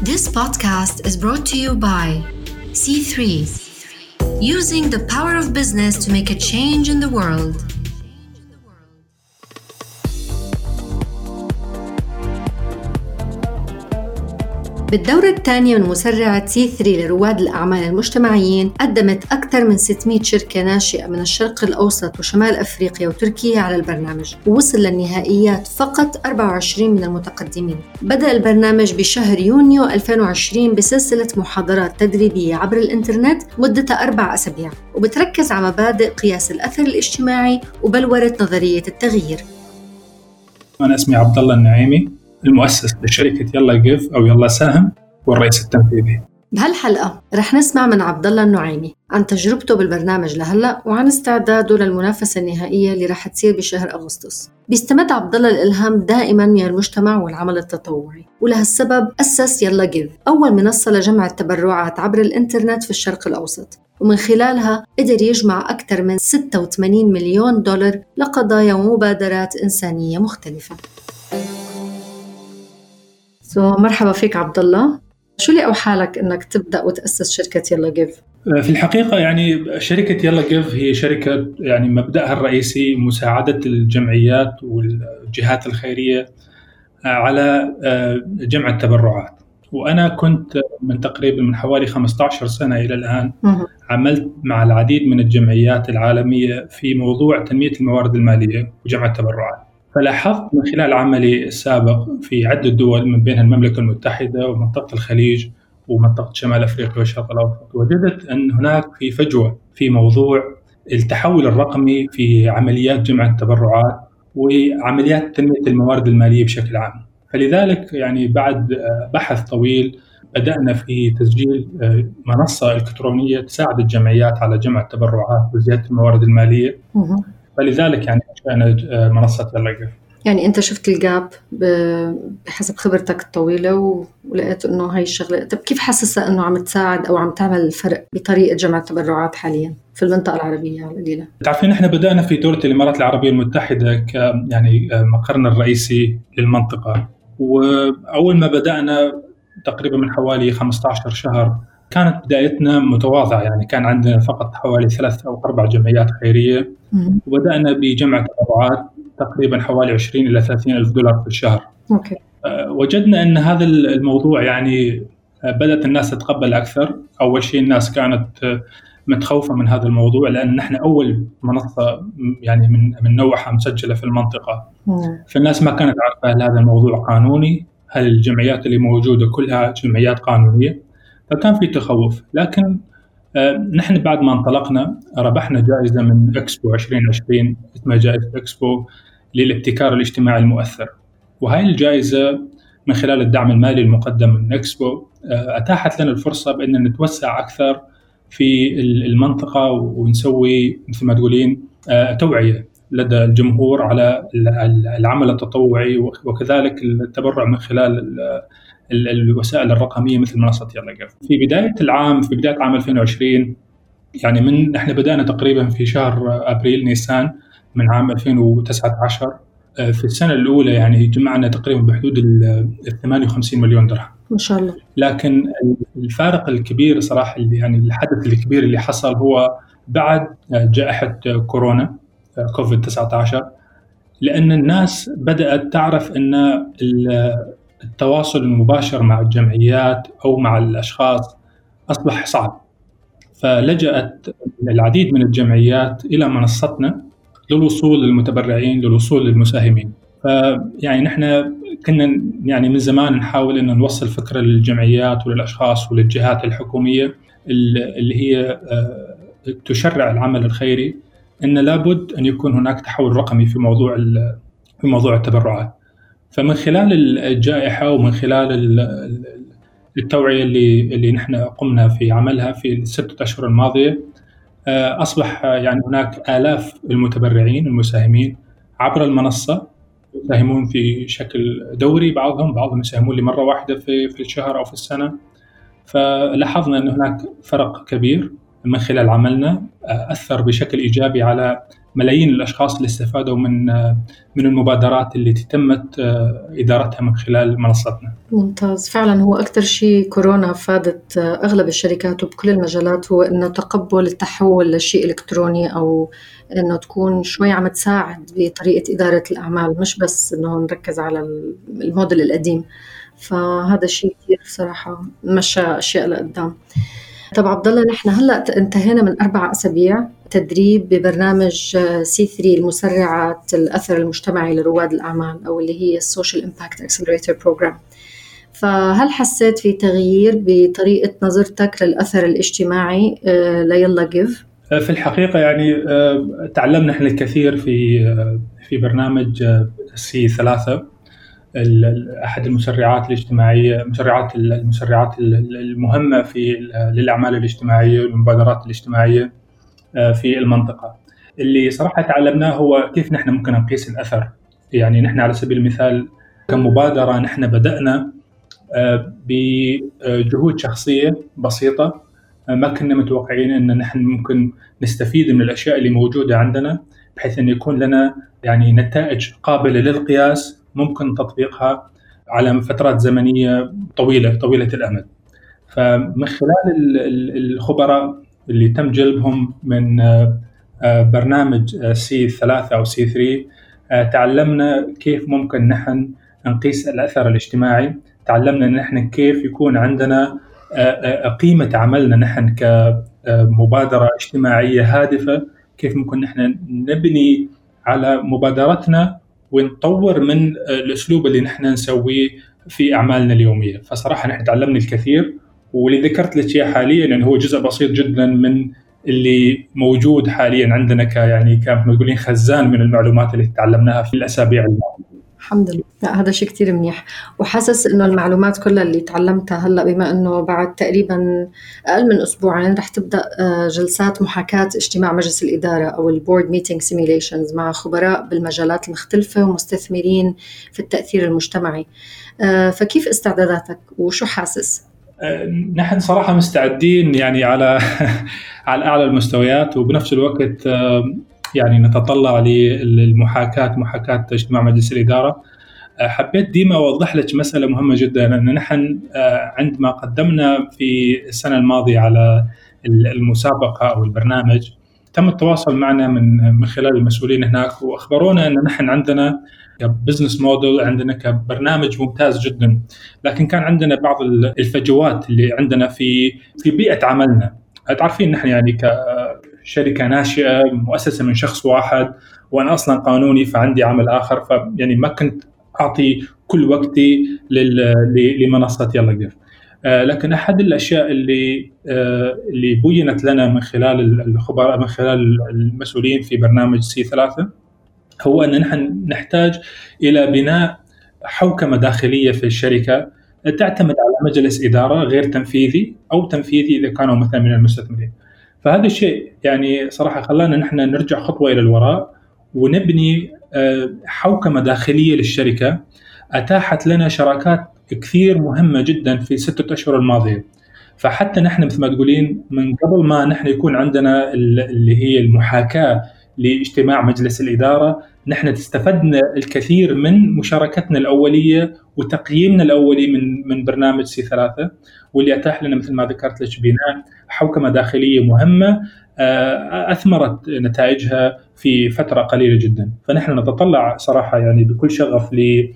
This podcast is brought to you by C3, using the power of business to make a change in the world. بالدورة الثانية من مسرعة تي 3 لرواد الأعمال المجتمعيين قدمت أكثر من 600 شركة ناشئة من الشرق الأوسط وشمال أفريقيا وتركيا على البرنامج ووصل للنهائيات فقط 24 من المتقدمين. بدأ البرنامج بشهر يونيو 2020 بسلسلة محاضرات تدريبية عبر الإنترنت مدتها أربع أسابيع وبتركز على مبادئ قياس الأثر الاجتماعي وبلورة نظرية التغيير. أنا اسمي عبد الله النعيمي. المؤسس لشركة يلا Give أو يلا ساهم والرئيس التنفيذي. بهالحلقة رح نسمع من عبد الله النعيمي عن تجربته بالبرنامج لهلا وعن استعداده للمنافسة النهائية اللي رح تصير بشهر أغسطس. بيستمد عبد الله الإلهام دائما من المجتمع والعمل التطوعي، ولهالسبب أسس يلا Give، أول منصة لجمع التبرعات عبر الإنترنت في الشرق الأوسط. ومن خلالها قدر يجمع أكثر من 86 مليون دولار لقضايا ومبادرات إنسانية مختلفة. so, مرحبا فيك عبد الله شو اللي اوحى لك إنك تبدأ وتأسس شركة يلا Give؟ في الحقيقة يعني شركة يلا Give هي شركة يعني مبدأها الرئيسي مساعدة الجمعيات والجهات الخيرية على آه، جمع التبرعات. وأنا كنت من تقريبا من حوالي 15 سنة إلى الآن عملت مع العديد من الجمعيات العالمية في موضوع تنمية الموارد المالية وجمع التبرعات. فلاحظت من خلال عملي السابق في عدة دول من بينها المملكة المتحدة ومنطقة الخليج ومنطقة شمال أفريقيا والشرق الأوسط وجدت أن هناك في فجوة في موضوع التحول الرقمي في عمليات جمع التبرعات وعمليات تنمية الموارد المالية بشكل عام. فلذلك يعني بعد بحث طويل بدأنا في تسجيل منصة إلكترونية تساعد الجمعيات على جمع التبرعات وزيادة الموارد المالية. فلذلك يعني انشانا آه، منصة يلا يعني أنت شفت الجاب بحسب خبرتك الطويلة ولقيت إنه هاي الشغلة. طب كيف حاسسها إنه عم تساعد أو عم تعمل الفرق بطريقة جمع التبرعات حاليا في المنطقة العربية القليلة؟ تعرفين إحنا بدأنا في دولة الإمارات العربية المتحدة ك يعني آه، مقرنا الرئيسي للمنطقة. وأول ما بدأنا تقريبا من حوالي 15 شهر كانت بدايتنا متواضعة يعني كان عندنا فقط حوالي ثلاث أو أربع جمعيات خيرية وبدأنا بجمع تبرعات تقريبا حوالي 20 إلى 30 ألف دولار في الشهر. أوكي. آه، وجدنا أن هذا الموضوع يعني آه، بدأت الناس تتقبل أكثر، أول شيء الناس كانت آه، متخوفة من هذا الموضوع لأن نحن أول منصة يعني من من نوعها مسجلة في المنطقة. فالناس ما كانت عارفة هل هذا الموضوع قانوني؟ هل الجمعيات اللي موجودة كلها جمعيات قانونية؟ فكان في تخوف. لكن آه، نحن بعد ما انطلقنا ربحنا جائزة من إكسبو 2020 اسمها جائزة إكسبو للابتكار الاجتماعي المؤثر. وهي الجائزة من خلال الدعم المالي المقدم من إكسبو آه، أتاحت لنا الفرصة بأن نتوسع أكثر في المنطقة ونسوي مثل ما تقولين آه، توعية لدى الجمهور على العمل التطوعي وكذلك التبرع من خلال الوسائل الرقمية مثل منصة يلا جيف. في بداية العام في بداية عام 2020 يعني من إحنا بدأنا تقريبا في شهر أبريل نيسان من عام 2019 آه، في السنة الأولى يعني جمعنا تقريبا بحدود ال 58 مليون درهم. ما شاء الله. لكن الفارق الكبير صراحة اللي يعني الحدث الكبير اللي حصل هو بعد جائحة كورونا كوفيد 19 لأن الناس بدأت تعرف إن التواصل المباشر مع الجمعيات أو مع الأشخاص أصبح صعب فلجأت العديد من الجمعيات إلى منصتنا للوصول للمتبرعين للوصول للمساهمين فيعني نحن كنا يعني من زمان نحاول إن نوصل فكرة للجمعيات وللأشخاص وللجهات الحكومية اللي هي آه، تشرع العمل الخيري إن لابد أن يكون هناك تحول رقمي في موضوع في موضوع التبرعات. فمن خلال الجائحة ومن خلال التوعية اللي اللي نحن قمنا في عملها في الستة أشهر الماضية آه، أصبح يعني هناك آلاف المتبرعين المساهمين عبر المنصة يساهمون في شكل دوري. بعضهم بعضهم يساهمون لمرة واحدة في في الشهر أو في السنة. فلاحظنا إن هناك فرق كبير. من خلال عملنا أثر بشكل إيجابي على ملايين الأشخاص اللي استفادوا من من المبادرات اللي تمت إدارتها من خلال منصتنا. ممتاز، فعلا هو أكثر شيء كورونا فادت أغلب الشركات وبكل المجالات هو إنه تقبل التحول لشيء إلكتروني أو إنه تكون شوي عم تساعد بطريقة إدارة الأعمال مش بس إنه نركز على الموديل القديم. فهذا الشيء كثير صراحة مشى أشياء لقدام. طب عبد الله نحن هلأ انتهينا من أربع أسابيع تدريب ببرنامج C3 المسرعات الأثر المجتمعي لرواد الأعمال أو اللي هي ال social impact accelerator program فهل حسيت في تغيير بطريقة نظرتك للأثر الاجتماعي؟ آه، ل يلا جيف؟ آه، في الحقيقة يعني آه، تعلمنا إحنا الكثير في في برنامج سي ثلاثة أحد المسرعات الاجتماعية مسرعات المسرعات المهمة في للأعمال الاجتماعية والمبادرات الاجتماعية آه، في المنطقة. اللي صراحة تعلمناه هو كيف نحن ممكن نقيس الأثر. يعني نحن على سبيل المثال كمبادرة نحن بدأنا آه، بجهود شخصية بسيطة آه، ما كنا متوقعين إن نحن ممكن نستفيد من الأشياء اللي موجودة عندنا بحيث إن يكون لنا يعني نتائج قابلة للقياس ممكن تطبيقها على فترات زمنية طويلة طويلة الأمد. فمن خلال الخبراء اللي تم جلبهم من آه، آه، برنامج سي 3 أو سي 3 تعلمنا كيف ممكن نحن نقيس الأثر الاجتماعي، تعلمنا ان نحن كيف يكون عندنا آه، قيمة عملنا نحن كمبادره اجتماعية هادفة، كيف ممكن نحن نبني على مبادرتنا ونطور من الأسلوب اللي نحن نسويه في أعمالنا اليومية، فصراحة نحن تعلمنا الكثير واللي ذكرت لك إياه حاليا يعني هو جزء بسيط جدا من اللي موجود حاليا عندنا ك يعني كما تقولين خزان من المعلومات اللي تعلمناها في الأسابيع الماضية. الحمد لله. لا هذا شيء كثير منيح. وحاسس إنه المعلومات كلها اللي تعلمتها هلأ بما إنه بعد تقريبا أقل من أسبوعين رح تبدأ آه، جلسات محاكاة اجتماع مجلس الإدارة أو ال board meeting simulations مع خبراء بالمجالات المختلفة ومستثمرين في التأثير المجتمعي. آه، فكيف استعداداتك؟ وشو حاسس؟ آه، نحن صراحة مستعدين يعني على على أعلى المستويات وبنفس الوقت يعني نتطلع للمحاكاة محاكاة اجتماع مجلس الإدارة. آه، حبيت ديما أوضح لك مسألة مهمة جدا أن نحن آه، عندما قدمنا في السنة الماضية على المسابقة أو البرنامج تم التواصل معنا من من خلال المسؤولين هناك وأخبرونا أن نحن عندنا كبزنس موديل عندنا كبرنامج ممتاز جدا. لكن كان عندنا بعض الفجوات اللي عندنا في في بيئة عملنا. تعرفين نحن يعني شركة ناشئة مؤسسة من شخص واحد وأنا أصلا قانوني فعندي عمل آخر فيعني ما كنت أعطي كل وقتي لمنصه يلا جيف آه، لكن أحد الأشياء اللي آه، اللي بينت لنا من خلال الخبراء من خلال المسؤولين في برنامج سي 3 هو أن نحن نحتاج إلى بناء حوكمة داخلية في الشركة تعتمد على مجلس إدارة غير تنفيذي أو تنفيذي إذا كانوا مثلا من المستثمرين. فهذا الشيء يعني صراحة خلانا نحن نرجع خطوة إلى الوراء ونبني آه، حوكمة داخلية للشركة أتاحت لنا شراكات كثير مهمة جدا في الستة أشهر الماضية. فحتى نحن مثل ما تقولين من قبل ما نحن يكون عندنا اللي هي المحاكاة لاجتماع مجلس الإدارة نحن استفدنا الكثير من مشاركتنا الأولية وتقييمنا الأولي من من برنامج سي ثلاثة واللي أتاح لنا مثل ما ذكرت لك بناء حوكمة داخلية مهمة آه، أثمرت نتائجها في فترة قليلة جدا، فنحن نتطلع صراحة يعني بكل شغف ل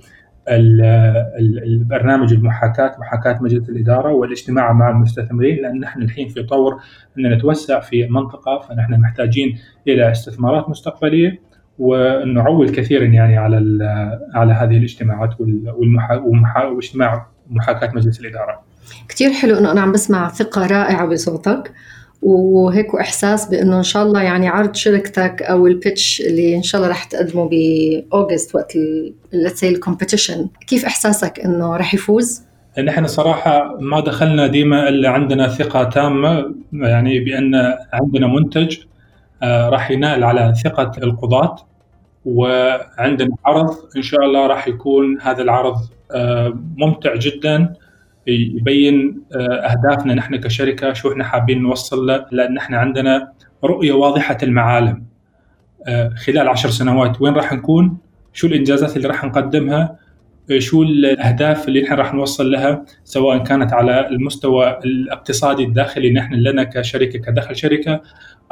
البرنامج المحاكاة محاكاة مجلس الإدارة والاجتماع مع المستثمرين لأن نحن الحين في طور أن نتوسع في المنطقة فنحن محتاجين إلى استثمارات مستقبلية. ونعول كثيرا يعني على على هذه الاجتماعات واجتماع محاكاة مجلس الإدارة. كثير حلو إنه أنا عم بسمع ثقة رائعة بصوتك وهيك احساس بإنه إن شاء الله يعني عرض شركتك أو ال pitch اللي إن شاء الله رح تقدمه ب August وقت let's see ال competition كيف إحساسك إنه رح يفوز؟ نحن صراحة ما دخلنا ديما إلا عندنا ثقة تامة يعني بأن عندنا منتج آه، راح ينال على ثقة القضاة. وعندنا عرض إن شاء الله راح يكون هذا العرض آه، ممتع جدا يبين أهدافنا نحن كشركة شو إحنا حابين نوصل له لأن إحنا عندنا رؤية واضحة المعالم. خلال عشر سنوات وين راح نكون؟ شو الإنجازات اللي راح نقدمها؟ شو الأهداف اللي إحنا راح نوصل لها سواء كانت على المستوى الاقتصادي الداخلي نحن لنا كشركة كدخل شركة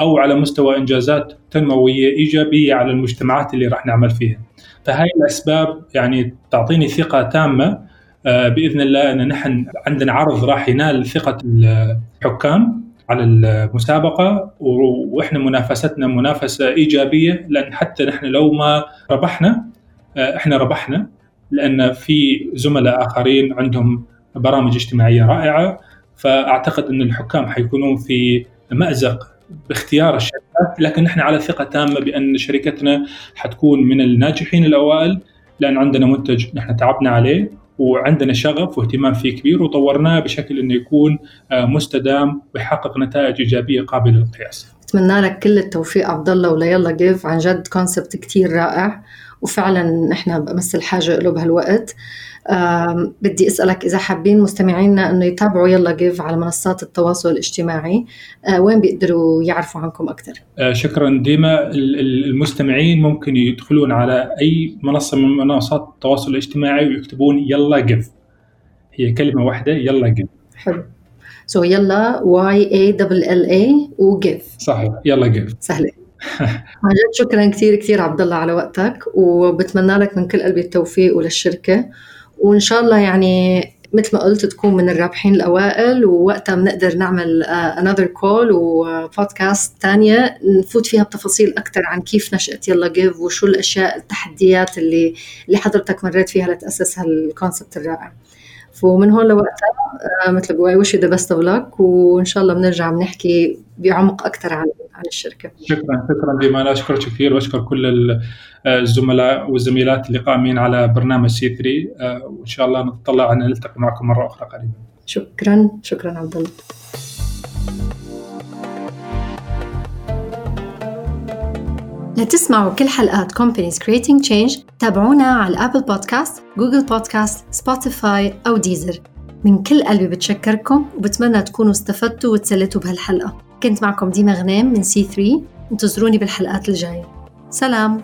أو على مستوى إنجازات تنموية إيجابية على المجتمعات اللي راح نعمل فيها. فهاي الأسباب يعني تعطيني ثقة تامة آه، بإذن الله أن نحن عندنا عرض راح ينال ثقة الحكام على المسابقة وإحنا منافستنا منافسة إيجابية لأن حتى نحن لو ما ربحنا آه، إحنا ربحنا لأن في زملاء آخرين عندهم برامج اجتماعية رائعة فأعتقد إن الحكام حيكونون في مأزق باختيار الشركات لكن نحن على ثقة تامة بأن شركتنا حتكون من الناجحين الأوائل لأن عندنا منتج نحن تعبنا عليه وعندنا شغف واهتمام فيه كبير وطورناه بشكل إنه يكون آه، مستدام ويحقق نتائج إيجابية قابلة للقياس. أتمنى لك كل التوفيق عبد الله وليلا جيف عن جد كونسبت كثير رائع وفعلا نحن بمس الحاجة له بهالوقت. بدي أسألك إذا حابين مستمعينا إنه يتابعوا يلا جيف على منصات التواصل الاجتماعي. آه، وين بيقدروا يعرفوا عنكم أكثر؟ آه، شكرا. ديما المستمعين ممكن يدخلون على أي منصة من منصات التواصل الاجتماعي ويكتبون يلا جيف هي كلمة واحدة يلا جيف حلو. so يلا Y A double L A وجيف صحيح. يلا جيف سهلة. عن جد شكرا كثير كثير عبد الله على وقتك وبتمنى لك من كل قلبي التوفيق وللشركة. وإن شاء الله يعني مثل ما قلت تكون من الرابحين الأوائل ووقتها بنقدر نعمل another call وبودكاست ثانية نفوت فيها بتفاصيل أكثر عن كيف نشأت يلا جيف وشو الأشياء التحديات اللي اللي حضرتك مريت فيها لتاسس هال concept الرائع. ومن هون لوقتها آه، مثل بقول wish the best of luck وإن شاء الله بنرجع بنحكي بعمق أكثر عن عن الشركة. شكرا شكرا ديما أشكرك كثير وأشكر كل الزملاء والزميلات اللي قائمين على برنامج C3 آه، وإن شاء الله نتطلع أن نلتقي معكم مرة أخرى قريبا. شكرا شكرا عبد الله. لتسمعوا كل حلقات Companies Creating Change تابعونا على ال Apple Podcast، Google Podcast، Spotify أو Deezer من كل قلبي بتشكركم وبتمنى تكونوا استفدتوا وتسلتوا بهالحلقة. كنت معكم ديما غنام من C3 انتظروني بالحلقات الجاية. سلام!